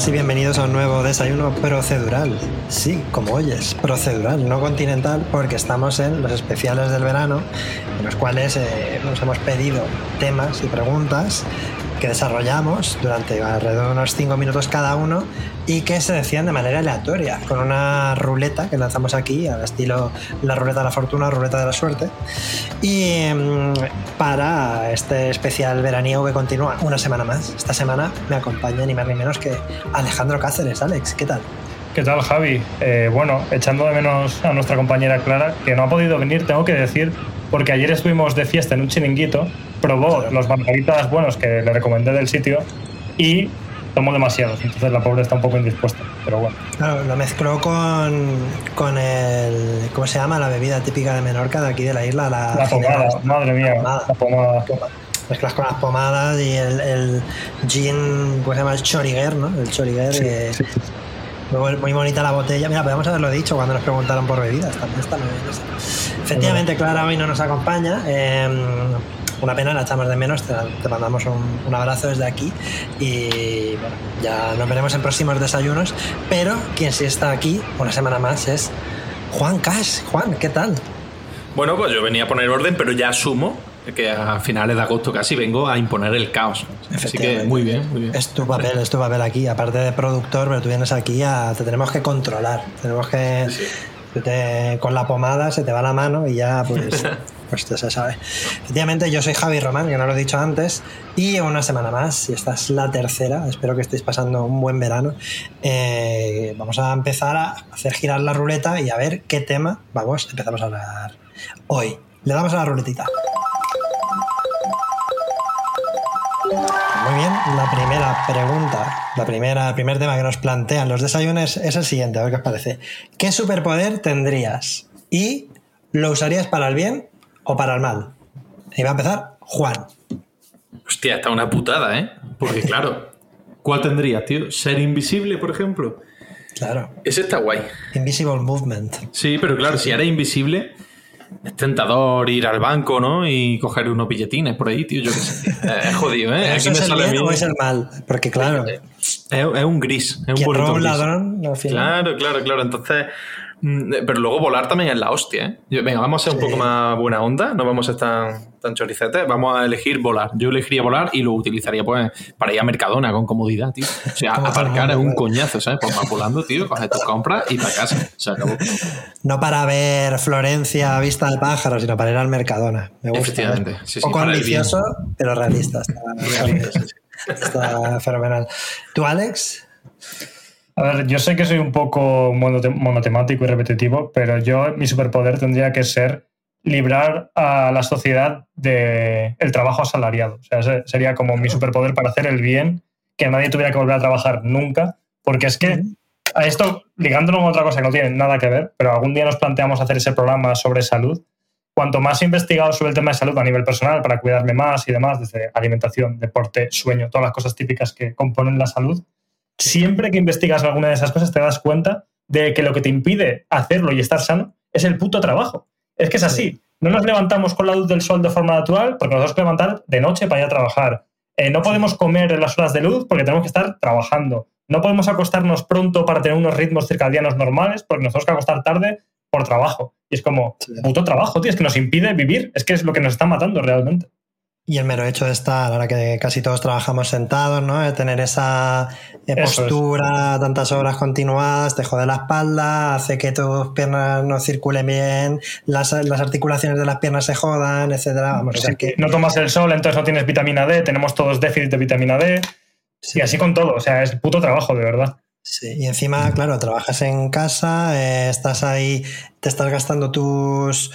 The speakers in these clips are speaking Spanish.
buenas y bienvenidos a un nuevo desayuno procedural. Sí, como oyes, procedural, no continental, porque estamos en los especiales del verano, en los cuales eh, nos hemos pedido temas y preguntas que desarrollamos durante alrededor de unos 5 minutos cada uno y que se decían de manera aleatoria, con una ruleta que lanzamos aquí, al estilo la ruleta de la fortuna, ruleta de la suerte. Y mm, para este especial veraniego que continúa una semana más, esta semana me acompaña ni más ni menos que Alejandro Cáceres. Alex, ¿qué tal? ¿Qué tal, Javi? Eh, bueno, echando de menos a nuestra compañera Clara, que no ha podido venir, tengo que decir, porque ayer estuvimos de fiesta en un chiringuito, probó los margaritas buenos que le recomendé del sitio y tomó demasiados, entonces la pobre está un poco indispuesta, pero bueno. Claro, lo mezcló con, con el. ¿Cómo se llama? La bebida típica de Menorca, de aquí de la isla. La, La pomada, madre mía, pomada. la pomada. Mezclas con las pomadas y el, el gin, ¿cómo se llama? El choriguer, ¿no? El choriguer. que- Sí, sí. Muy, muy bonita la botella. Mira, podemos haberlo dicho cuando nos preguntaron por bebidas. También está muy bien. Efectivamente, Clara hoy no nos acompaña. eh, una pena, la echamos de menos. Te, te mandamos un, un abrazo desde aquí. Y bueno, ya nos veremos en próximos desayunos. Pero quien sí está aquí una semana más es Juan Cash. Juan, ¿qué tal? Bueno, pues yo venía a poner orden, pero ya asumo que a finales de agosto casi vengo a imponer el caos. Así que muy bien, muy bien. Es tu papel, es tu papel aquí. Aparte de productor, pero tú vienes aquí a. Te tenemos que controlar. Tenemos que. te- con la pomada se te va la mano y ya, pues. Pues ya se sabe. Efectivamente, yo soy Javi Román, que no lo he dicho antes, y una semana más, y esta es la tercera, espero que estéis pasando un buen verano. Eh, vamos a empezar a hacer girar la ruleta y a ver qué tema vamos, empezamos a hablar hoy. Le damos a la ruletita. Muy bien, la primera pregunta, la primera, el primer tema que nos plantean los desayunos es el siguiente, a ver qué os parece. ¿Qué superpoder tendrías? ¿Y lo usarías para el bien o para el mal? Y va a empezar Juan. Hostia, está una putada, ¿eh? Porque claro, ¿cuál tendrías, tío? ¿Ser invisible, por ejemplo? Claro. Ese está guay. Invisible Movement. Sí, pero claro, si eres invisible, es tentador ir al banco, ¿no? Y coger unos billetines por ahí, tío. Yo qué sé. Eh, Es jodido, ¿eh? ¿Eso Aquí es me el sale bien o es el mal? Porque claro, Es, es un gris, es un roba un ladrón, al final... Claro, claro, claro. Entonces, mm, pero luego volar también es la hostia, ¿eh? Venga, vamos a ser un Sí. poco más buena onda, no vamos a estar tan choricetes, vamos a elegir volar. Yo elegiría volar y lo utilizaría pues para ir a Mercadona con comodidad, tío. O sea, aparcar es un coñazo, ¿sabes? Pues vas volando, tío, coges tus compras y para casa. Se acabó. No para ver Florencia a vista de pájaro, sino para ir al Mercadona. Me gusta. Efectivamente, ¿eh? sí, sí, Poco ambicioso, pero realista. Está, está fenomenal. ¿Tú, Alex? A ver, yo sé que soy un poco monote- monotemático y repetitivo, pero yo mi superpoder tendría que ser librar a la sociedad del el trabajo asalariado. O sea, ese sería como mi superpoder para hacer el bien, que nadie tuviera que volver a trabajar nunca, porque es que a esto, ligándolo con otra cosa que no tiene nada que ver, pero algún día nos planteamos hacer ese programa sobre salud. Cuanto más he investigado sobre el tema de salud a nivel personal, para cuidarme más y demás, desde alimentación, deporte, sueño, todas las cosas típicas que componen la salud, siempre que investigas alguna de esas cosas te das cuenta de que lo que te impide hacerlo y estar sano es el puto trabajo. Es que es así. No nos levantamos con la luz del sol de forma natural porque nos tenemos que levantar de noche para ir a trabajar. Eh, no podemos comer en las horas de luz porque tenemos que estar trabajando. No podemos acostarnos pronto para tener unos ritmos circadianos normales porque nos tenemos que acostar tarde por trabajo. Y es como, Sí. puto trabajo, tío, es que nos impide vivir. Es que es lo que nos está matando realmente. Y el mero hecho de estar, ahora que casi todos trabajamos sentados, ¿no? De tener esa eh, es. postura, tantas horas continuadas, te jode la espalda, hace que tus piernas no circulen bien, las, las articulaciones de las piernas se jodan, etcétera. Vamos, o sea Sí, que No tomas el sol, entonces no tienes vitamina D, tenemos todos déficit de vitamina D. Y así con todo, o sea, es puto trabajo, de verdad. Sí, y encima, claro, trabajas en casa, eh, estás ahí, te estás gastando tus,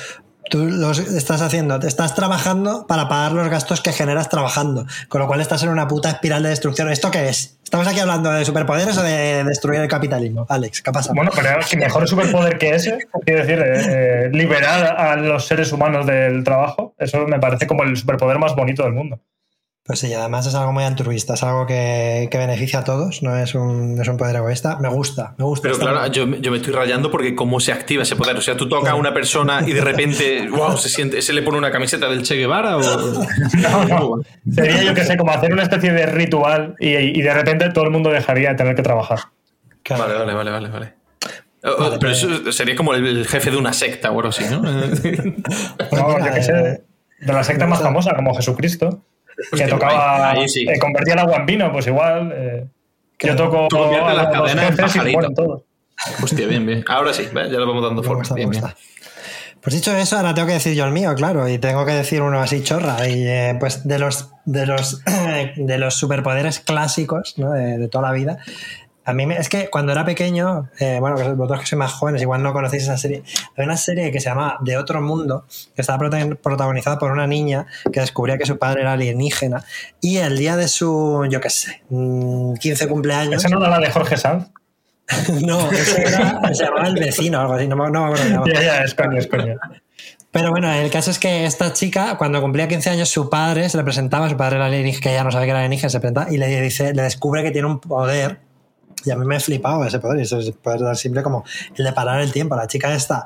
tú los estás haciendo, estás trabajando para pagar los gastos que generas trabajando, con lo cual estás en una puta espiral de destrucción. ¿Esto qué es? ¿Estamos aquí hablando de superpoderes o de destruir el capitalismo? Alex, ¿qué pasa? Bueno, pero que mejor superpoder que ese, quiero decir, eh, eh, liberar a los seres humanos del trabajo, eso me parece como el superpoder más bonito del mundo. Pues sí, además es algo muy altruista, es algo que, que beneficia a todos, no es, un, es un poder egoísta. Me gusta, me gusta. Pero claro, yo, yo me estoy rayando porque cómo se activa ese poder. O sea, tú tocas a una persona y de repente, wow, se siente, se le pone una camiseta del Che Guevara o. No, no. Sería, yo que sé, como hacer una especie de ritual y, y de repente todo el mundo dejaría de tener que trabajar. Claro. Vale, vale, vale, vale, vale. O- o- pero eso sería como el, el jefe de una secta o algo así, ¿no? No, yo que sé, de la secta más famosa, como Jesucristo, que tocaba, ahí sí. eh, convertía el agua en vino, pues igual. eh, yo toco Tú a las cadenas en y pajarito. mueren todos. Hostia, bien, bien. Ahora sí, ya lo vamos dando forma. Bien, bien. Pues dicho eso, ahora tengo que decir yo el mío, claro, y tengo que decir uno así chorra. Y eh, pues de los, de los, de los superpoderes clásicos ¿no? de, de toda la vida. A mí me- es que cuando era pequeño, eh, bueno, vosotros que sois más jóvenes, igual no conocéis esa serie. Había una serie que se llama De Otro Mundo, que estaba prota- protagonizada por una niña que descubría que su padre era alienígena. Y el día de su, yo qué sé, mm, 15 cumpleaños. ¿Esa no era la de Jorge Sanz? no, ese era, se llamaba El Vecino o algo así, no, me- no me acuerdo. Ya, ya, es coño, es coño. Pero bueno, el caso es que esta chica, cuando cumplía 15 años, su padre se le presentaba, su padre era alienígena, que ella no sabe que era alienígena, se presenta y le dice, le descubre que tiene un poder. Y a mí me flipaba ese poder, y eso es poder tan simple como el de parar el tiempo. La chica esta,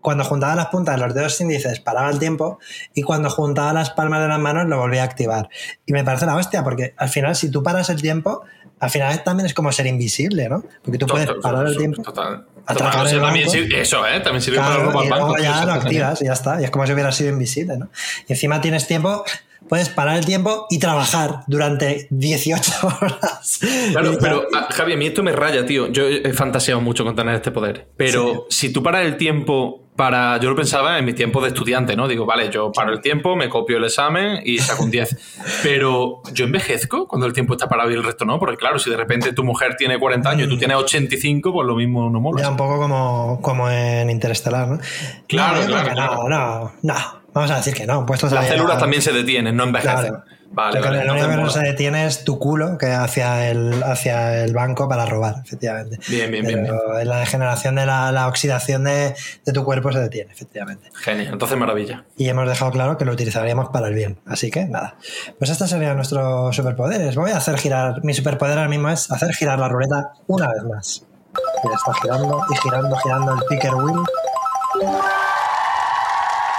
cuando juntaba las puntas de los dedos índices, paraba el tiempo, y cuando juntaba las palmas de las manos, lo volvía a activar. Y me parece la hostia, porque al final, si tú paras el tiempo, al final también es como ser invisible, ¿no? Porque tú puedes parar el tiempo. Total. atracar Total, o sea, el también banco. sirve- eso, ¿eh? También sirve para robar y luego ya lo activas y ya está. Y es como si hubiera sido invisible, ¿no? Y encima tienes tiempo, puedes parar el tiempo y trabajar durante 18 horas. Claro, pero ah, Javi, a mí esto me raya, tío. Yo he fantaseado mucho con tener este poder. Pero si tú paras el tiempo para. Yo lo pensaba en mi tiempo de estudiante, ¿no? Digo, vale, yo paro el tiempo, me copio el examen y saco un 10. Pero yo envejezco cuando el tiempo está parado y el resto no. Porque claro, si de repente tu mujer tiene 40 años y tú tienes 85, pues lo mismo no mola. Ya un poco como, como en Interestelar, ¿no? Claro, No, claro, claro. No, no, no. Vamos a decir que no. Puestos Las células a- también se detienen, no envejecen. Claro. Vale, Lo que- vale. lo único que no se detiene es tu culo que hacia el, hacia el banco para robar, efectivamente. Bien, bien, bien, Pero en la degeneración de la, la oxidación de, de tu cuerpo se detiene, efectivamente. Genial, entonces maravilla. y hemos dejado claro que lo utilizaríamos para el bien. Así que nada. Pues estos serían nuestros superpoderes. Voy a hacer girar. Mi superpoder ahora mismo es hacer girar la ruleta una vez más. Mira, está girando y girando, girando el picker wheel.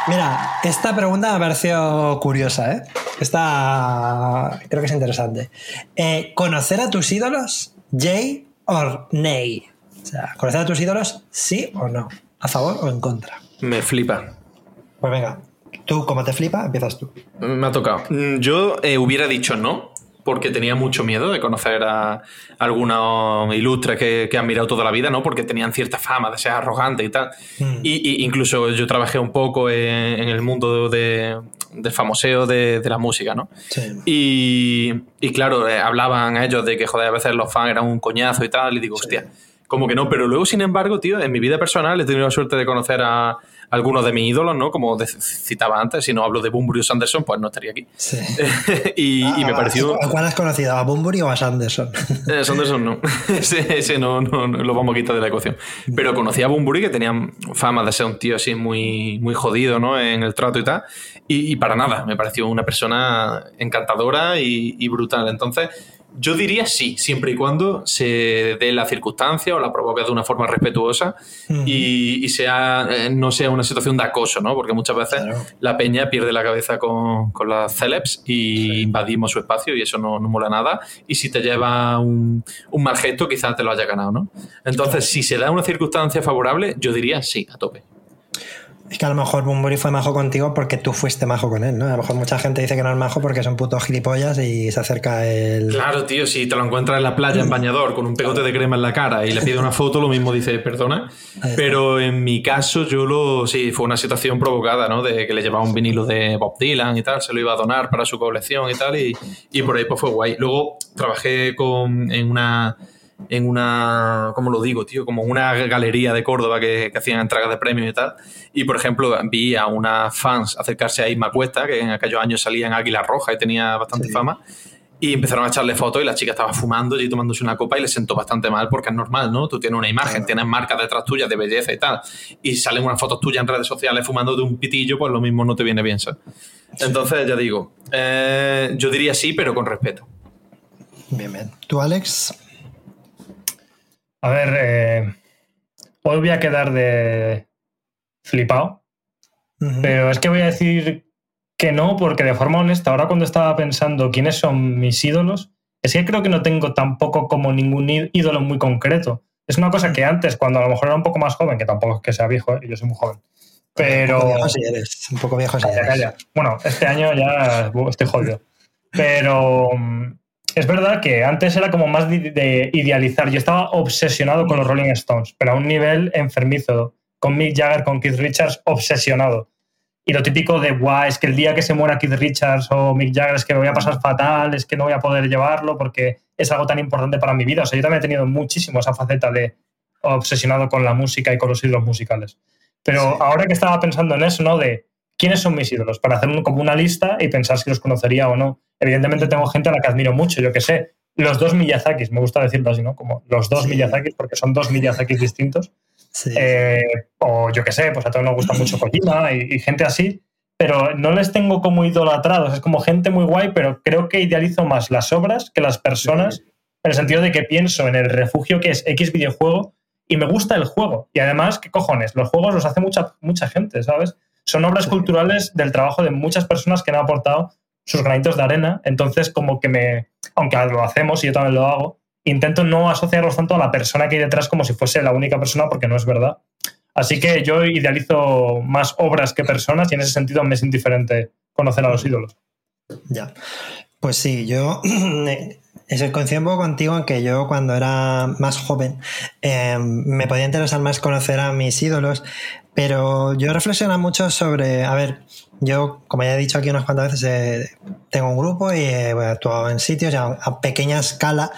Mira, esta pregunta me pareció curiosa, ¿eh? Esta creo que es interesante. Eh, ¿Conocer a tus ídolos? ¿Yay or nay? O sea, ¿conocer a tus ídolos? ¿Sí o no? ¿A favor o en contra? Me flipa. Pues venga, tú como te flipa, empiezas tú. Me ha tocado. Mm, Yo eh, hubiera dicho no, porque tenía mucho miedo de conocer a algunos ilustres que, que han mirado toda la vida, ¿no? Porque tenían cierta fama de ser arrogante y tal. Mm. Y, y incluso yo trabajé un poco en, en el mundo de, del famoseo de, de la música, ¿no? Sí. Y, y claro, eh, hablaban ellos de que, joder, a veces los fans eran un coñazo y tal, y digo, hostia, como que no, pero luego, sin embargo, tío, en mi vida personal he tenido la suerte de conocer a algunos de mis ídolos, ¿no? Como citaba antes, si no hablo de Bumburius Sanderson, pues no estaría aquí. Sí. y, y me Ah, pareció... ¿A cuál has conocido? ¿A Bunbury o a Sanderson? Eh, Sanderson no. ese ese no, no, no lo vamos a quitar de la ecuación. Pero conocí a Bumburi, que tenía fama de ser un tío así muy, muy jodido, ¿no? En el trato y tal. Y, y para nada, me pareció una persona encantadora y, y brutal. Entonces, yo diría sí, siempre y cuando se dé la circunstancia o la provoque de una forma respetuosa y, y sea, eh, no sea una situación de acoso, ¿no? Porque muchas veces Claro. la peña pierde la cabeza con, con las celebs y invadimos su espacio y eso no, no mola nada. Y si te lleva un, un mal gesto, quizás te lo haya ganado, ¿no? Entonces, si se da una circunstancia favorable, yo diría sí, a tope. Es que a lo mejor Bumburi fue majo contigo porque tú fuiste majo con él, ¿no? A lo mejor mucha gente dice que no es majo porque son putos gilipollas y se acerca el. Claro, tío, si te lo encuentras en la playa en bañador con un pegote de crema en la cara y le pide una foto, lo mismo dice, perdona. Pero en mi caso, yo lo. Sí, fue una situación provocada, ¿no? De que le llevaba un vinilo de Bob Dylan y tal, se lo iba a donar para su colección y tal, y, y por ahí pues fue guay. Luego trabajé con, en una en una, ¿cómo lo digo, tío? Como una galería de Córdoba que, hacían entregas de premios y tal. Y, por ejemplo, vi a unas fans acercarse a Isma Cuesta, que en aquellos años salía en Águila Roja y tenía bastante fama. Y empezaron a echarle fotos y la chica estaba fumando y tomándose una copa y le sentó bastante mal porque es normal, ¿no? Tú tienes una imagen, tienes marcas detrás tuyas de belleza y tal. Y salen unas fotos tuyas en redes sociales fumando de un pitillo, pues lo mismo no te viene bien, ¿sabes? Entonces, ya digo, eh, yo diría sí, pero con respeto. Bien, bien. ¿Tú, Alex? A ver, eh, hoy voy a quedar de flipado, pero es que voy a decir que no, porque de forma honesta, ahora cuando estaba pensando quiénes son mis ídolos, es que creo que no tengo tampoco como ningún ídolo muy concreto. Es una cosa que antes, cuando a lo mejor era un poco más joven, que tampoco es que sea viejo, yo soy muy joven, pero... Un poco viejo si eres, un poco viejo si eres. Bueno, este año ya estoy jodido. Pero es verdad que antes era como más de, idealizar. Yo estaba obsesionado con los Rolling Stones, pero a un nivel enfermizo. Con Mick Jagger, con Keith Richards, obsesionado. Y lo típico de, guau, es que el día que se muera Keith Richards o Mick Jagger es que me voy a pasar fatal, es que no voy a poder llevarlo porque es algo tan importante para mi vida. O sea, yo también he tenido muchísimo esa faceta de obsesionado con la música y con los ídolos musicales. Pero ahora que estaba pensando en eso, ¿no? De quiénes son mis ídolos, para hacer como una lista y pensar si los conocería o no. Evidentemente tengo gente a la que admiro mucho, yo que sé, los dos Miyazakis, me gusta decirlo así, ¿no? Como los dos Miyazakis, porque son dos Miyazakis distintos. Eh, o yo que sé, pues a todos nos gusta mucho Kojima y, gente así, pero no les tengo como idolatrados, es como gente muy guay, pero creo que idealizo más las obras que las personas, en el sentido de que pienso en el refugio que es X videojuego y me gusta el juego. Y además, ¿qué cojones? Los juegos los hace mucha, mucha gente, ¿sabes? Son obras culturales del trabajo de muchas personas que han aportado sus granitos de arena. Entonces, como que me, aunque lo hacemos y yo también lo hago, intento no asociarlos tanto a la persona que hay detrás como si fuese la única persona, porque no es verdad. Así que yo idealizo más obras que personas y en ese sentido me es indiferente conocer a los ídolos. Ya. Pues sí, yo coincido un poco contigo en que yo cuando era más joven eh, me podía interesar más conocer a mis ídolos, pero yo reflexiono mucho sobre, a ver, yo, como ya he dicho aquí unas cuantas veces, eh, tengo un grupo y he actuado en sitios a pequeña escala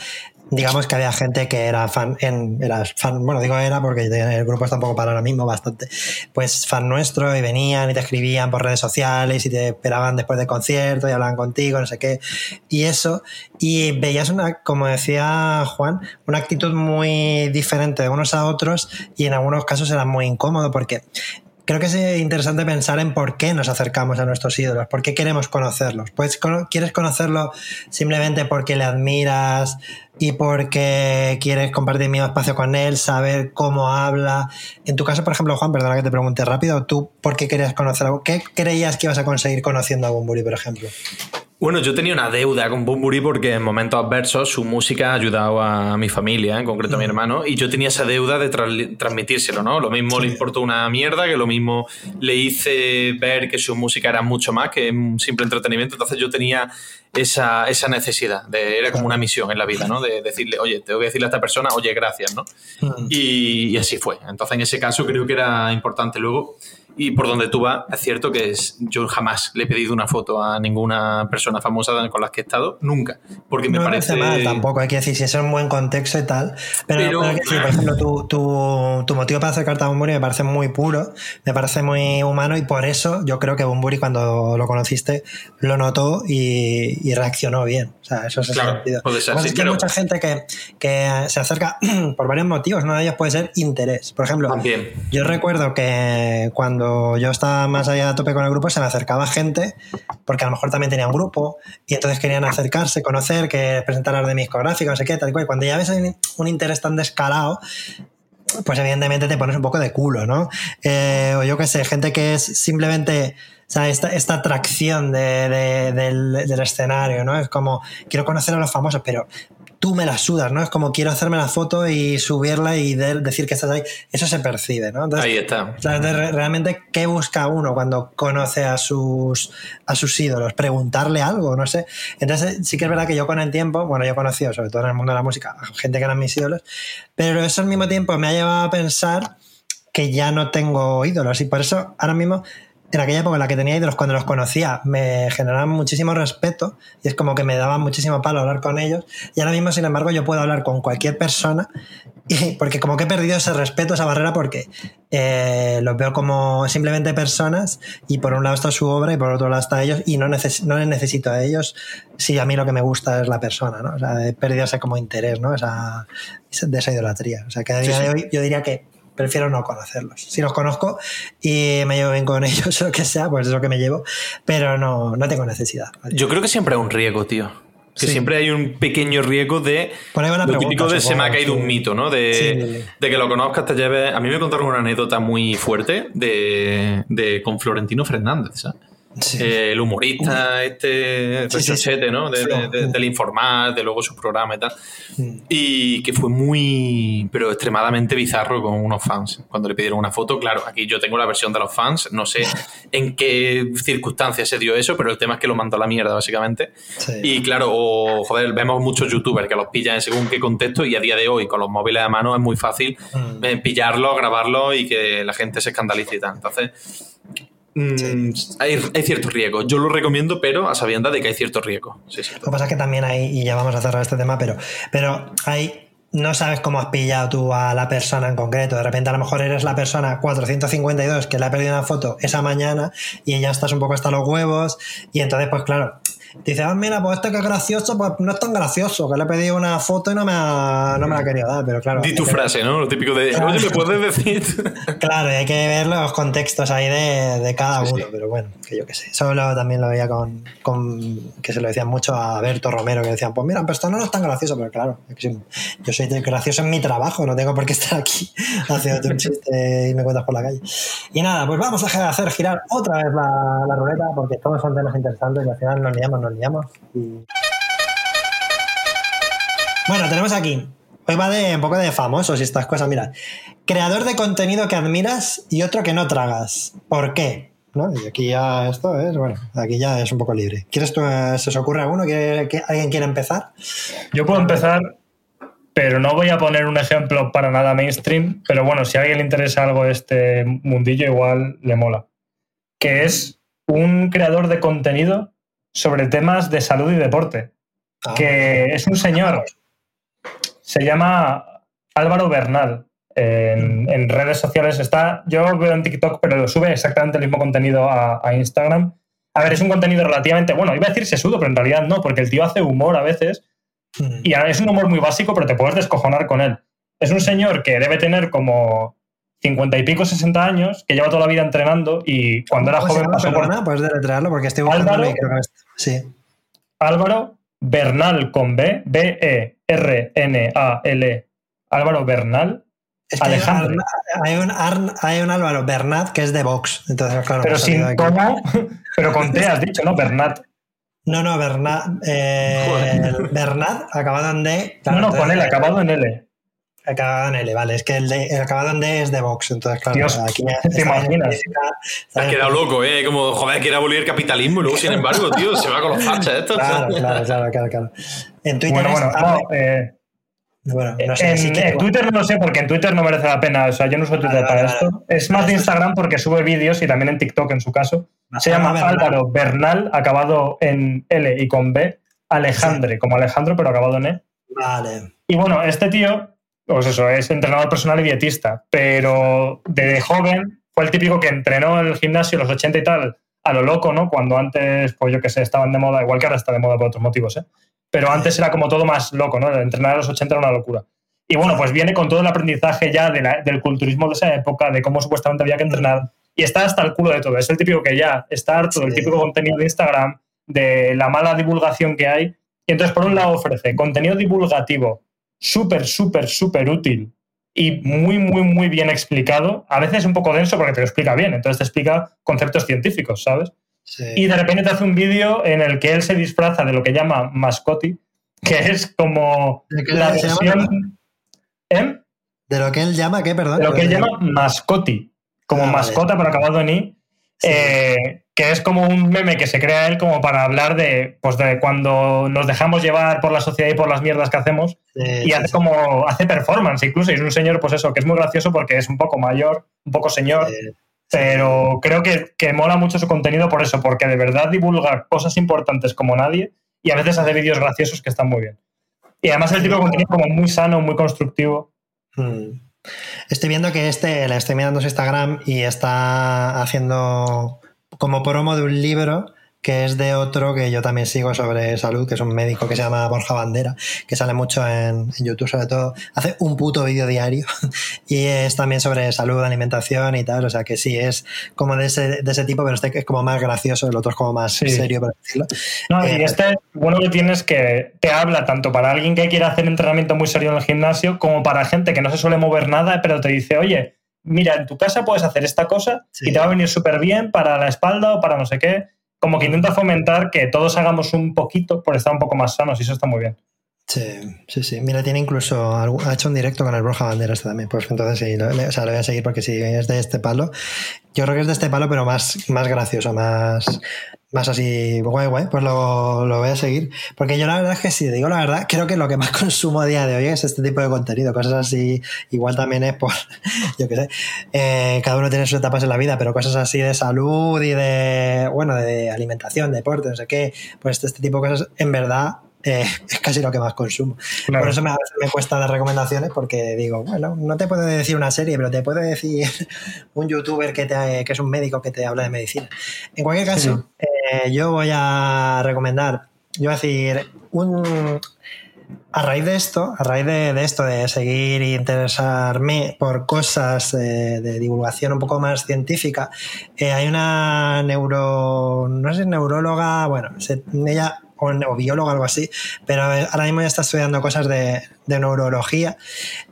digamos que había gente que era fan, en, era fan, bueno, digo era porque el grupo está un poco para ahora mismo bastante, pues fan nuestro y venían y te escribían por redes sociales y te esperaban después del concierto y hablaban contigo, no sé qué, y eso, y veías una, como decía Juan, una actitud muy diferente de unos a otros y en algunos casos era muy incómodo porque creo que es interesante pensar en por qué nos acercamos a nuestros ídolos, por qué queremos conocerlos. Pues quieres conocerlo simplemente porque le admiras y porque quieres compartir mi espacio con él, saber cómo habla. En tu caso, por ejemplo, Juan, perdona que te pregunte rápido, ¿tú por qué querías conocerlo? ¿Qué creías que ibas a conseguir conociendo a Bumburi, por ejemplo? Bueno, yo tenía una deuda con Bumburi porque en momentos adversos su música ha ayudado a mi familia, en concreto a mi hermano, y yo tenía esa deuda de transmitírselo, ¿no? Lo mismo le importó una mierda, que lo mismo le hice ver que su música era mucho más que un simple entretenimiento, entonces yo tenía esa, esa necesidad, de, era como una misión en la vida, ¿no? De decirle, oye, tengo que decirle a esta persona, oye, gracias, ¿no? Y, y así fue. Entonces en ese caso creo que era importante. Luego y por donde tú vas, es cierto que es, yo jamás le he pedido una foto a ninguna persona famosa con las que he estado, nunca. Porque me no parece. mal tampoco, hay que decir, si es un buen contexto y tal. Pero, por ejemplo, tu, tu, tu, motivo para acercarte a Bumburi me parece muy puro, me parece muy humano y por eso yo creo que Bumburi, cuando lo conociste, lo notó y, y reaccionó bien. O sea, eso es el sentido. Puede ser, sí, es que hay mucha gente que, que se acerca por varios motivos, uno de ellos puede ser interés. Por ejemplo, También. yo recuerdo que cuando yo estaba más allá de tope con el grupo, se me acercaba gente, porque a lo mejor también tenía un grupo, y entonces querían acercarse, conocer, que presentar las de mis discográfica, no sé qué, tal y cual. Cuando ya ves un interés tan descarado, pues evidentemente te pones un poco de culo, ¿no? Eh, o yo qué sé, gente que es simplemente sea, esta, atracción de- de- del, del escenario, ¿no? Es como, quiero conocer a los famosos, pero tú me la sudas, ¿no? Es como quiero hacerme la foto y subirla y de- decir que estás ahí. Eso se percibe, ¿no? Entonces, Ahí está. Re- realmente, ¿qué busca uno cuando conoce a sus, a sus ídolos? Preguntarle algo, no sé. Entonces, sí que es verdad que yo con el tiempo, bueno, yo he conocido, sobre todo en el mundo de la música, a gente que eran mis ídolos, pero eso al mismo tiempo me ha llevado a pensar que ya no tengo ídolos y por eso ahora mismo en aquella época en la que tenía ídolos cuando los conocía me generaban muchísimo respeto y es como que me daban muchísimo palo hablar con ellos y ahora mismo sin embargo yo puedo hablar con cualquier persona y porque como que he perdido ese respeto esa barrera porque eh, los veo como simplemente personas y por un lado está su obra y por otro lado está ellos y no, neces no les necesito a ellos si a mí lo que me gusta es la persona ¿no? o sea, he perdido ese como interés ¿no? esa, de esa idolatría o sea que a día Sí, de hoy yo diría que prefiero no conocerlos. Si los conozco y me llevo bien con ellos o lo que sea, pues es lo que me llevo, pero no, no tengo necesidad. Yo creo que siempre hay un riesgo, tío. Que Sí. siempre hay un pequeño riesgo de. La lo pregunta, típico de se me ha supongo, caído sí. un mito, ¿no? De, Sí. de que lo conozcas, te lleves. A mí me contaron una anécdota muy fuerte de, de con Florentino Fernández, ¿sabes? Sí. Eh, el humorista, este Sí, sí, sí. rechochete, ¿no? De, de- de- del informar, de luego su programa y tal. Y que fue muy, pero extremadamente bizarro con unos fans. Cuando le pidieron una foto, claro, aquí yo tengo la versión de los fans, no sé en qué circunstancias se dio eso, pero el tema es que lo mandó a la mierda, básicamente. Y claro, o, joder, vemos muchos youtubers que los pillan según qué contexto y a día de hoy con los móviles a mano es muy fácil Mm. eh, pillarlos, grabarlos y que la gente se escandalice y tal. Entonces, mm, hay, hay ciertos riesgos. Yo lo recomiendo, pero a sabiendas de que hay ciertos riesgos. Sí, sí. Lo que pasa es que también hay, y ya vamos a cerrar este tema, pero, pero hay, no sabes cómo has pillado tú a la persona en concreto. De repente a lo mejor eres la persona 452 que le ha perdido una foto esa mañana y ya estás un poco hasta los huevos y entonces pues claro. Te Dice, ah, mira, pues este que es gracioso, pues no es tan gracioso, que le he pedido una foto y no me, ha, no me la ha querido dar, pero claro. Di tu frase, ¿no? Lo típico de, oye, ¿me puedes decir? Claro, y hay que ver los contextos ahí de, de cada Sí, uno, sí. pero bueno, yo qué sé. Eso lo- también lo veía con, que se lo decían mucho a Berto Romero, que decían, pues mira, pero esto no es tan gracioso, pero claro, yo soy gracioso en mi trabajo, no tengo por qué estar aquí haciéndote un chiste y me cuentas por la calle. Y nada, pues vamos a hacer girar otra vez la, ruleta, porque todos son temas interesantes y al final nos liamos, nos liamos. Bueno, tenemos aquí. Hoy va de un poco de famosos y estas cosas. Mira, creador de contenido que admiras y otro que no tragas. ¿Por qué? ¿No? Y aquí ya esto es, bueno, aquí ya es un poco libre. ¿Quieres tú, eh, se os ocurre alguno? ¿Quiere- que ¿Alguien quiere empezar? Yo puedo empezar, pero no voy a poner un ejemplo para nada mainstream, pero bueno, si a alguien le interesa algo de este mundillo, igual le mola. Que es un creador de contenido sobre temas de salud y deporte. Ah, que es un señor, se llama Álvaro Bernal. En, en redes sociales está, yo veo en TikTok, pero lo sube exactamente el mismo contenido a, a Instagram. A ver, es un contenido relativamente, bueno, iba a decir sesudo, pero en realidad no, porque el tío hace humor a veces mm, y es un humor muy básico, pero te puedes descojonar con él. Es un señor que debe tener como 50 y pico, 60 años, que lleva toda la vida entrenando y cuando era ¿Cómo se joven pasó por Perdona, puedes deletrearlo porque estoy Álvaro. creo que Sí. Álvaro Bernal con B, B-E-R-N-A-L. Álvaro Bernal. Es que hay un Alejandro. Hay un, hay un Álvaro Bernat que es de Vox. Entonces, claro, pero sin cómo, pero con T has dicho, ¿no? Bernat. No, no, Bernat. Eh. Bernat, acabado en D. claro, no, no, con L, acabado en L. Acabado en L, vale. Es que el, de- el acabado en D es de Vox. Entonces, claro, Dios, aquí ¿te imaginas? Te has quedado loco, ¿eh? Como, joder, quiere abolir el capitalismo y luego, sin embargo, tío, se va con los fachas esto. Claro, claro, claro, claro, claro. En Twitter Bueno, bueno, no, eh, bueno, no sé, en, sí que- en Twitter no lo sé porque en Twitter no merece la pena. O sea, yo no uso Twitter para esto. Es más de Instagram porque sube vídeos y también en TikTok en su caso. Se llama Bernal. Álvaro Bernal, acabado en L y con B. Alejandre, como Alejandro, pero acabado en E. Vale. Y bueno, este tío, pues eso, es entrenador personal y dietista, pero de joven fue el típico que entrenó en el gimnasio en los 80 y tal, a lo loco, ¿no? Cuando antes, pues yo qué sé, estaban de moda, igual que ahora está de moda por otros motivos, ¿eh? Pero antes era como todo más loco, ¿no? Entrenar a los 80 era una locura. Y bueno, pues viene con todo el aprendizaje ya de la- del culturismo de esa época, de cómo supuestamente había que entrenar, y está hasta el culo de todo. Es el típico que ya está harto del Sí. típico contenido de Instagram, de la mala divulgación que hay. Y entonces, por un lado, ofrece contenido divulgativo súper, súper, súper útil y muy, muy, muy bien explicado. A veces un poco denso porque te lo explica bien, entonces te explica conceptos científicos, ¿sabes? Y de repente te hace un vídeo en el que él se disfraza de lo que llama mascoti, que es como la versión... ¿Eh? De lo que él llama, ¿qué? Perdón. De lo que él llama mascoti, como ah, mascota para acabado en i, eh, que es como un meme que se crea él como para hablar de, pues de cuando nos dejamos llevar por la sociedad y por las mierdas que hacemos y hace como hace performance incluso y es un señor pues eso que es muy gracioso porque es un poco mayor un poco señor pero creo que, que, mola mucho su contenido por eso porque de verdad divulga cosas importantes como nadie y a veces hace vídeos graciosos que están muy bien. Y además el tipo de contenido como muy sano muy constructivo. Hmm. Estoy viendo que este, le estoy mirando su Instagram y está haciendo como promo de un libro que es de otro que yo también sigo sobre salud, que es un médico que se llama Borja Bandera, que sale mucho en, YouTube sobre todo. Hace un puto vídeo diario y es también sobre salud, alimentación y tal. O sea que sí, es como de ese, de ese tipo, pero este es como más gracioso, el otro es como más serio, por decirlo. No, y eh, este, bueno que tienes que te habla tanto para alguien que quiere hacer entrenamiento muy serio en el gimnasio, como para gente que no se suele mover nada, pero te dice, oye, mira, en tu casa puedes hacer esta cosa y te va a venir súper bien para la espalda o para no sé qué como que intenta fomentar que todos hagamos un poquito por estar un poco más sanos y eso está muy bien. Sí, sí, sí. Mira, tiene incluso, ha hecho un directo con el Borja Banderas también. Pues entonces sí, lo, o sea, lo voy a seguir porque sí, es de este palo. Yo creo que es de este palo, pero más, más gracioso, más, más así guay, guay. Pues lo, lo voy a seguir. Porque yo la verdad es que si digo la verdad, creo que lo que más consumo a día de hoy es este tipo de contenido. Cosas así, igual también es por, yo qué sé, eh, cada uno tiene sus etapas en la vida, pero cosas así de salud y de, bueno, de alimentación, deporte, no sé qué. Pues este tipo de cosas, en verdad, eh, es casi lo que más consumo. Por eso me, a veces me cuesta dar recomendaciones porque digo, bueno, no te puedo decir una serie, pero te puedo decir un youtuber que, te, que es un médico que te habla de medicina. En cualquier caso, eh, yo voy a recomendar, yo voy a decir, un, a raíz de esto, a raíz de, esto, de seguir e interesarme por cosas eh, de divulgación un poco más científica, hay una neuro, no sé, neuróloga, bueno, ella o, biólogo o algo así, pero ahora mismo ya está estudiando cosas de, neurología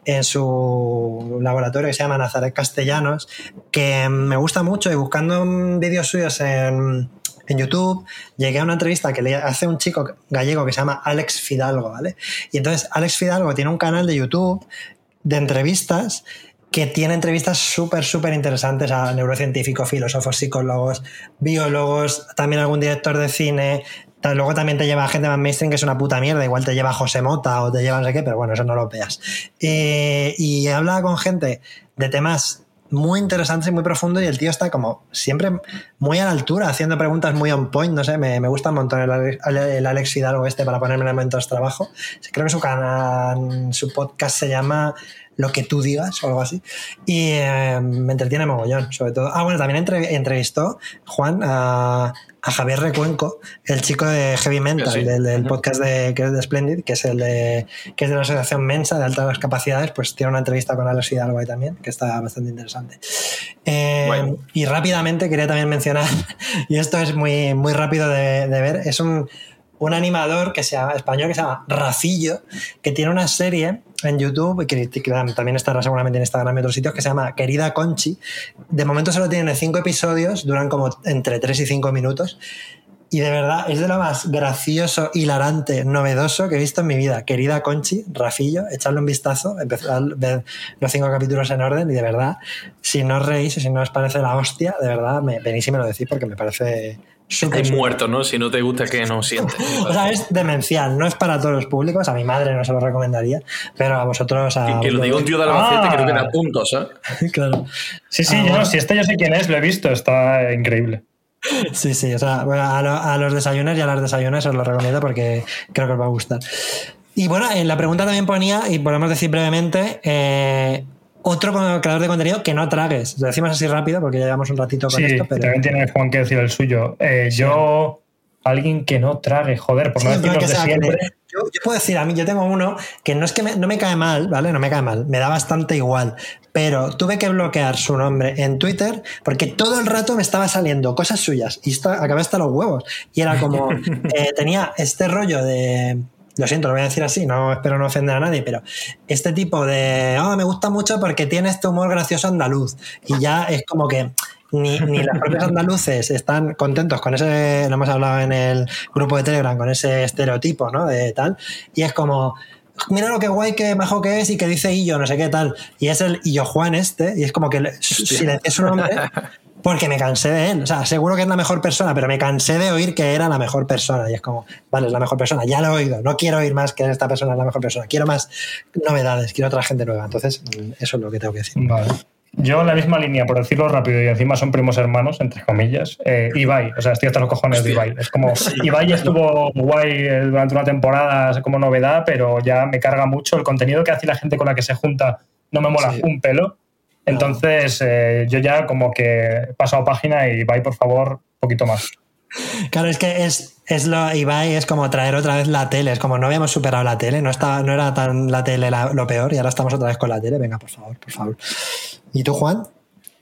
en su laboratorio que se llama Nazaret Castellanos, que me gusta mucho y buscando vídeos suyos en, YouTube, llegué a una entrevista que le hace un chico gallego que se llama Alex Fidalgo, ¿vale? Y entonces Alex Fidalgo tiene un canal de YouTube de entrevistas que tiene entrevistas súper, súper interesantes a neurocientíficos, filósofos, psicólogos, biólogos, también algún director de cine, Luego también te lleva gente más mainstream que es una puta mierda, igual te lleva José Mota o te lleva no sé qué, pero bueno, eso no lo veas. Eh, y he hablado con gente de temas muy interesantes y muy profundos y el tío está como siempre muy a la altura, haciendo preguntas muy on point, no sé, me, gusta un montón el, Alex Fidalgo este para ponerme en momentos de trabajo. Creo que su canal, su podcast se llama lo que tú digas o algo así. Y eh, me entretiene mogollón, sobre todo. Ah, bueno, también entrevistó Juan a, Javier Recuenco, el chico de Heavy Mental, del, podcast de, que es de Splendid, que es el de, que es de la asociación Mensa de altas capacidades, pues tiene una entrevista con Alex Hidalgo ahí también, que está bastante interesante. Eh, y rápidamente quería también mencionar, y esto es muy, muy rápido de ver, es un un animador que se llama, español que se llama Rafillo, que tiene una serie en YouTube, que, también estará seguramente en Instagram y otros sitios, que se llama Querida Conchi. De momento solo tiene cinco episodios, duran como entre tres y cinco minutos. Y de verdad, es de lo más gracioso, hilarante, novedoso que he visto en mi vida. Querida Conchi, Rafillo, echarle un vistazo, empezar a ver los cinco capítulos en orden y de verdad, si no os reís y si no os parece la hostia, de verdad, me, venís y me lo decís porque me parece hay muerto, ¿no? Si no te gusta, que no sientes. o sea, es demencial, no es para todos los públicos. A mi madre no se lo recomendaría, pero a vosotros. A que, lo diga un tío de Albacete, ah. creo que da puntos, ¿eh? claro. Sí, sí, yo, si este yo sé quién es, lo he visto, está increíble. Sí, sí, o sea, a, los desayunos y a las desayunas os lo recomiendo porque creo que os va a gustar. Y bueno, en la pregunta también ponía, y podemos decir brevemente, eh, otro creador de contenido que no tragues. Lo decimos así rápido porque ya llevamos un ratito con esto. Pero... También tiene Juan que decir el suyo. Eh, yo, alguien que no trague, joder, por no decir de siempre. Yo, puedo decir, a mí yo tengo uno que no es que no me cae mal, ¿vale? No me cae mal, me da bastante igual. Pero tuve que bloquear su nombre en Twitter porque todo el rato me estaba saliendo cosas suyas y acabé hasta los huevos. Y era como, eh, tenía este rollo de lo siento, lo voy a decir así, no espero no ofender a nadie, pero este tipo de, oh, me gusta mucho porque tiene este humor gracioso andaluz y ya es como que ni, ni los propios andaluces están contentos con ese, lo hemos hablado en el grupo de Telegram, con ese estereotipo, ¿no? De tal. Y es como, mira lo que guay, que majo que es y que dice Illo, no sé qué tal. Y es el Illo Juan este, y es como que silencié su nombre porque me cansé de él. O sea, seguro que es la mejor persona, pero me cansé de oír que era la mejor persona. Y es como, vale, es la mejor persona, ya lo he oído, no quiero oír más que esta persona es la mejor persona, quiero más novedades, quiero otra gente nueva. Entonces, mm, eso es lo que tengo que decir. Vale. Yo en la misma línea, por decirlo rápido, y encima son primos hermanos, entre comillas, eh, Ibai, o sea, estoy hasta los cojones de Ibai. Es como, Ibai estuvo guay eh, durante una temporada como novedad, pero ya me carga mucho el contenido que hace la gente con la que se junta, no me mola Sí. un pelo. Entonces, eh, yo ya como que he pasado página y Ibai, por favor, un poquito más. Claro, es que es, es lo, Ibai es como traer otra vez la tele. Es como no habíamos superado la tele, no, estaba, no era tan la tele la- lo peor y ahora estamos otra vez con la tele. Venga, por favor, por favor. ¿Y tú, Juan?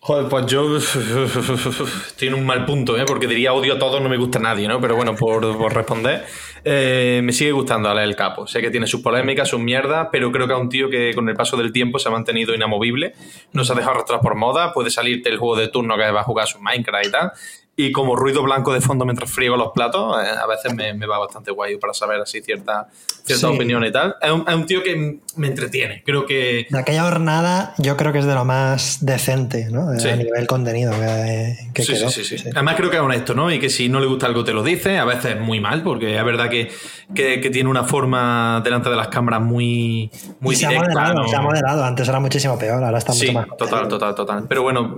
Joder, pues yo estoy en un mal punto, ¿eh? porque diría odio a todos, no me gusta a nadie, ¿no? Pero bueno, por, por responder, eh, me sigue gustando el Capo. Sé que tiene sus polémicas, sus mierdas, pero creo que es un tío que con el paso del tiempo se ha mantenido inamovible, no se ha dejado arrastrar por moda, puede salirte el juego de turno que va a jugar su Minecraft y tal. Y como ruido blanco de fondo mientras friego los platos, eh, a veces me, me va bastante guay para saber así cierta, cierta Sí. opinión y tal. Es un, es un tío que me entretiene. Creo que De aquella jornada, yo creo que es de lo más decente, ¿no? Sí. A nivel contenido que, que sí, quedó. sí, sí, sí. Además creo que es honesto, ¿no? Y que si no le gusta algo te lo dice, a veces muy mal, porque es verdad que, que, que tiene una forma delante de las cámaras muy, muy Y se ha directa. moderado, ¿no? se ha moderado. Antes era muchísimo peor, ahora está Sí, mucho más. total, total, total. Pero bueno,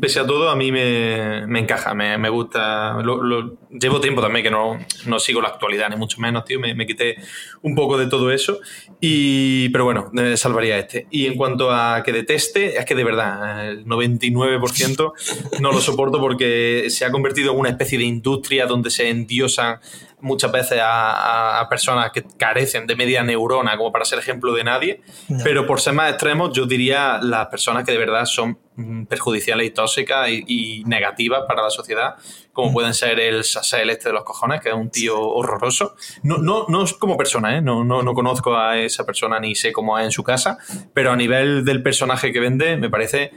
pese a todo, a mí me, me encaja, me, me gusta. Lo- lo- llevo tiempo también que no, no sigo la actualidad, ni mucho menos, tío. Me, me quité un poco de todo eso. Y, pero bueno, eh, salvaría este. Y en cuanto a que deteste, es que de verdad, el 99% no lo soporto porque se ha convertido en una especie de industria donde se endiosan muchas veces a, personas que carecen de media neurona como para ser ejemplo de nadie. No. Pero por ser más extremos, yo diría las personas que de verdad son mm, perjudiciales y tóxicas y, y negativas para la sociedad, como pueden ser el Sasel este de los cojones, que es un tío horroroso. No, no, no es como persona, ¿eh? no, no, no conozco a esa persona ni sé cómo es en su casa, pero a nivel del personaje que vende, me parece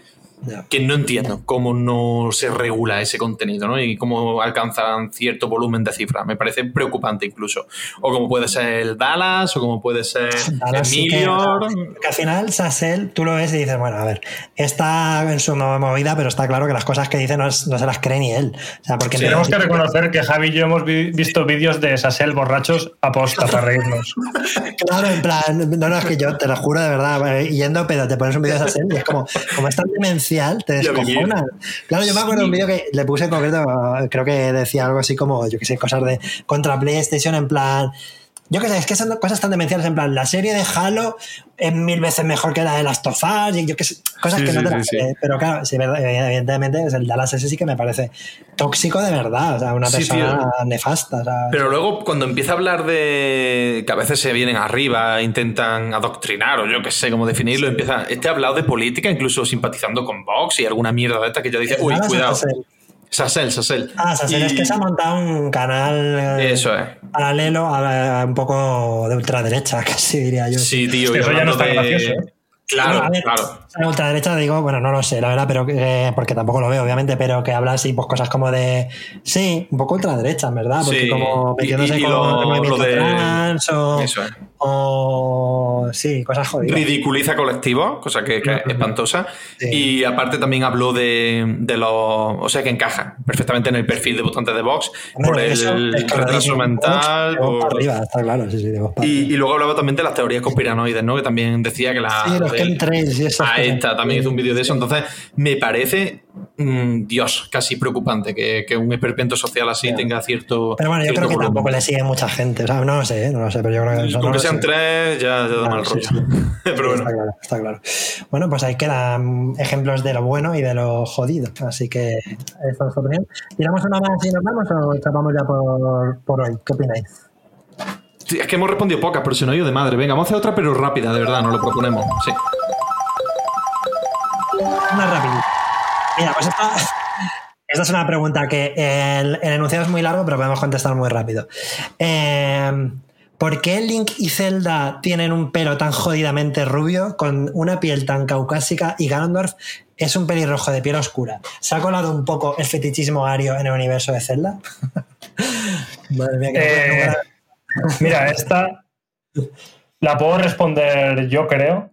Que no entiendo cómo no se regula ese contenido ¿no? y cómo alcanzan cierto volumen de cifras. Me parece preocupante incluso. O como puede ser el Dallas, o como puede ser sí que, Emilio. o sea, que al final Sassel tú lo ves y dices, bueno, a ver, está en su movida, pero está claro que las cosas que dice no, es- no se las cree ni él. O sea, porque no- Tenemos que reconocer que Javi y yo hemos vi- visto vídeos de Sasel borrachos aposta para reírnos. Claro, en plan, no, no, es que yo te lo juro de verdad, eh, yendo pedo, te pones un vídeo de Sassel y es como, como es tan te descojonas. Claro, yo me acuerdo de un vídeo que le puse en concreto, creo que decía algo así como, yo que sé, cosas de contra PlayStation, en plan. Yo que sé, es que son cosas tan demenciales, en plan, la serie de Halo es mil veces mejor que la de las of Us, y yo que sé, cosas Sí, que no te sí, las sí. crees. Pero claro, sí, verdad, evidentemente, es el Dallas ese sí que me parece tóxico de verdad, o sea, una Sí, persona tío. nefasta. o sea, Pero luego, cuando empieza a hablar de que a veces se vienen arriba, intentan adoctrinar, o yo qué sé cómo definirlo, empieza. Este ha hablado de política, incluso simpatizando con Vox y alguna mierda de esta que ya dice, uy, cuidado. Sassel? Sasel, Sasel. Ah, Sassel, es Y- que se ha montado un canal eh, Eso es. paralelo a, a un poco de ultraderecha, casi diría yo. Sí, tío. Y eso ya no está de- gracioso, ¿eh? Claro, Bueno, a ver, claro. La ultraderecha digo, bueno, no lo sé, la verdad, pero que- porque tampoco lo veo, obviamente, pero que habla así, pues cosas como de. Sí, un poco ultraderecha, en verdad, porque Sí, como y- metiéndose y con lo- el movimiento lo de- trans o, Eso es. o. Sí, cosas jodidas. ridiculiza colectivos, cosa que, que es espantosa. Sí. Y aparte también habló de, de los. O sea, que encaja perfectamente en el perfil de votantes de Vox, por eso el retraso mental. Por- arriba, está claro, sí, sí, de Y, luego hablaba también de las teorías conspiranoides, ¿no? Que también decía que la. Sí, los del- y esas Ahí cosas. está, también hizo un vídeo de eso. Entonces, me parece, Dios, casi preocupante que, que un esperpento social así tenga cierto. Pero bueno, yo creo que volumen. tampoco le sigue mucha gente. O sea, no lo sé, no lo sé, pero yo creo que eso Con no que sean sé. tres, ya, ya da Claro, mal sí, rollo. sí. Pero bueno. Está claro, está claro. Bueno, pues ahí quedan ejemplos de lo bueno y de lo jodido. Así que esta es opinión. ¿Tiramos una más y nos vamos o chapamos ya por, por hoy? ¿Qué opináis? Sí, es que hemos respondido pocas, pero nos ha ido de madre. Venga, vamos a hacer otra, pero rápida, de verdad, nos lo proponemos. Sí. Una rapidita. Mira, pues esta, esta es una pregunta que el, el enunciado es muy largo, pero podemos contestar muy rápido. Eh, ¿Por qué Link y Zelda tienen un pelo tan jodidamente rubio, con una piel tan caucásica y Ganondorf es un pelirrojo de piel oscura. ¿Se ha colado un poco el fetichismo ario en el universo de Zelda? Madre mía, eh, Mira, esta la puedo responder yo, creo.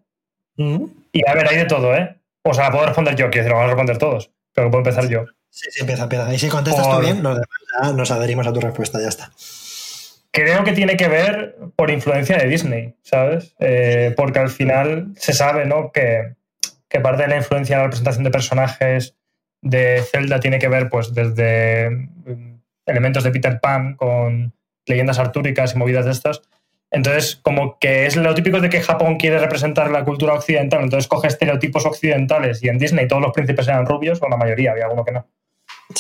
Mm. Y a ver, hay de todo, ¿eh? O sea, la puedo responder yo, quiero decir, lo vamos a responder todos. Pero puedo empezar yo. Sí, sí, empieza, empieza. Y si contestas tú bien, nos adherimos a tu respuesta, ya está. Creo que tiene que ver por influencia de Disney, ¿sabes? Eh, porque al final se sabe, ¿no? Que, que parte de la influencia en la representación de personajes de Zelda tiene que ver, pues, desde mm, elementos de Peter Pan con leyendas artúricas y movidas de estas. Entonces, como que es lo típico de que Japón quiere representar la cultura occidental, entonces coge estereotipos occidentales y en Disney todos los príncipes eran rubios, o la mayoría, había alguno que no.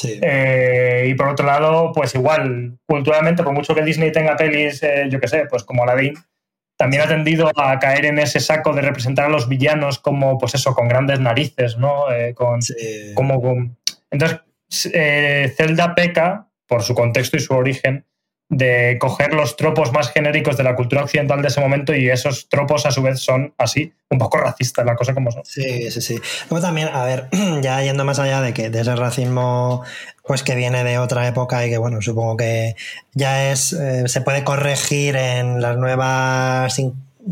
Eh, y por otro lado, pues igual, culturalmente, por mucho que Disney tenga pelis, eh, yo qué sé, pues como Aladdin, también ha tendido a caer en ese saco de representar a los villanos como, pues eso, con grandes narices, ¿no? Eh, con, como, Entonces, Zelda peca, por su contexto y su origen, de coger los tropos más genéricos de la cultura occidental de ese momento y esos tropos a su vez son así, un poco racistas, la cosa como son. Sí, sí, sí. Luego también, a ver, ya yendo más allá de que de ese racismo pues que viene de otra época y que bueno, supongo que ya es, eh, se puede corregir en las nuevas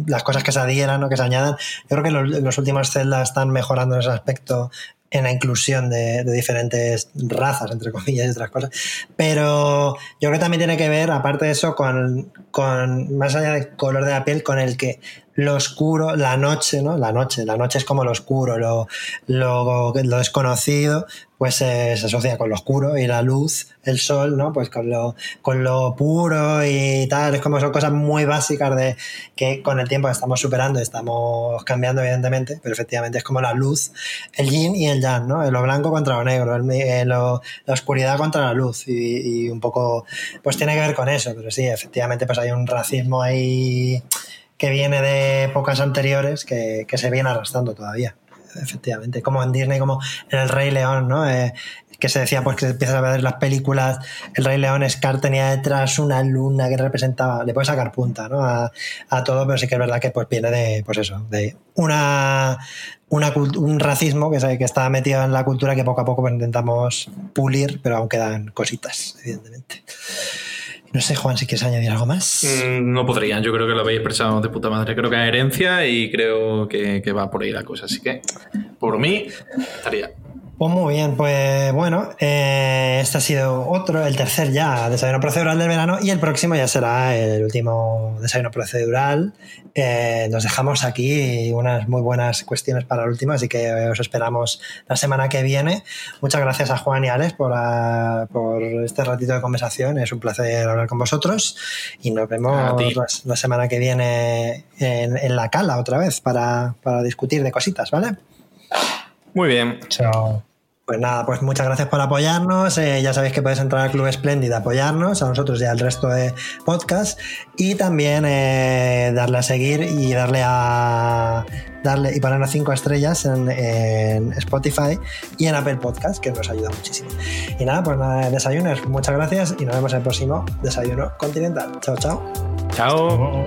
las cosas que se adhieran o que se añadan. Yo creo que los, los últimos celdas están mejorando en ese aspecto en la inclusión de, diferentes razas, entre comillas y otras cosas. Pero yo creo que también tiene que ver, aparte de eso, con, con más allá del color de la piel, con el que lo oscuro, la noche, ¿no? La noche, la noche es como lo oscuro, lo, lo, lo desconocido, pues se asocia con lo oscuro y la luz, el sol, ¿no? Pues con lo, con lo puro y tal. Es como son cosas muy básicas de que con el tiempo estamos superando, estamos cambiando, evidentemente, pero efectivamente es como la luz, el yin y el yang, ¿no? Lo blanco contra lo negro, el, la oscuridad contra la luz y, y un poco, pues tiene que ver con eso, pero sí, efectivamente, pues hay un racismo ahí que viene de épocas anteriores que, que se viene arrastrando todavía efectivamente, como en Disney, como en El Rey León, ¿no? Eh, que se decía pues que empiezas a ver las películas, El Rey León, Scar tenía detrás una luna que representaba, le puedes sacar punta, ¿no? A, todo, pero sí que es verdad que pues viene de, pues eso, de una, una un racismo que, que está metido en la cultura que poco a poco pues, intentamos pulir, pero aún quedan cositas, evidentemente. No sé, Juan, si quieres añadir algo más. Mm, no podrían, yo creo que lo habéis expresado de puta madre. Creo que hay herencia y creo que, que va por ahí la cosa. Así que, por mí, estaría. Pues muy bien, pues bueno, eh, este ha sido otro, el tercer ya desayuno procedural del verano y el próximo ya será el último desayuno procedural. Eh, nos dejamos aquí unas muy buenas cuestiones para el último, así que os esperamos la semana que viene. Muchas gracias a Juan y Alex por, por este ratito de conversación, es un placer hablar con vosotros y nos vemos la, semana que viene en, en, la cala otra vez para, para discutir de cositas, ¿vale? Muy bien. Chao. Pues nada, pues muchas gracias por apoyarnos. Eh, ya sabéis que podéis entrar al Club Splendid a apoyarnos, a nosotros y al resto de podcast. Y también eh, darle a seguir y darle a darle y ponernos cinco estrellas en, Spotify y en Apple Podcast, que nos ayuda muchísimo. Y nada, pues nada, desayunos, muchas gracias y nos vemos en el próximo desayuno continental. Chao, chao. Chao.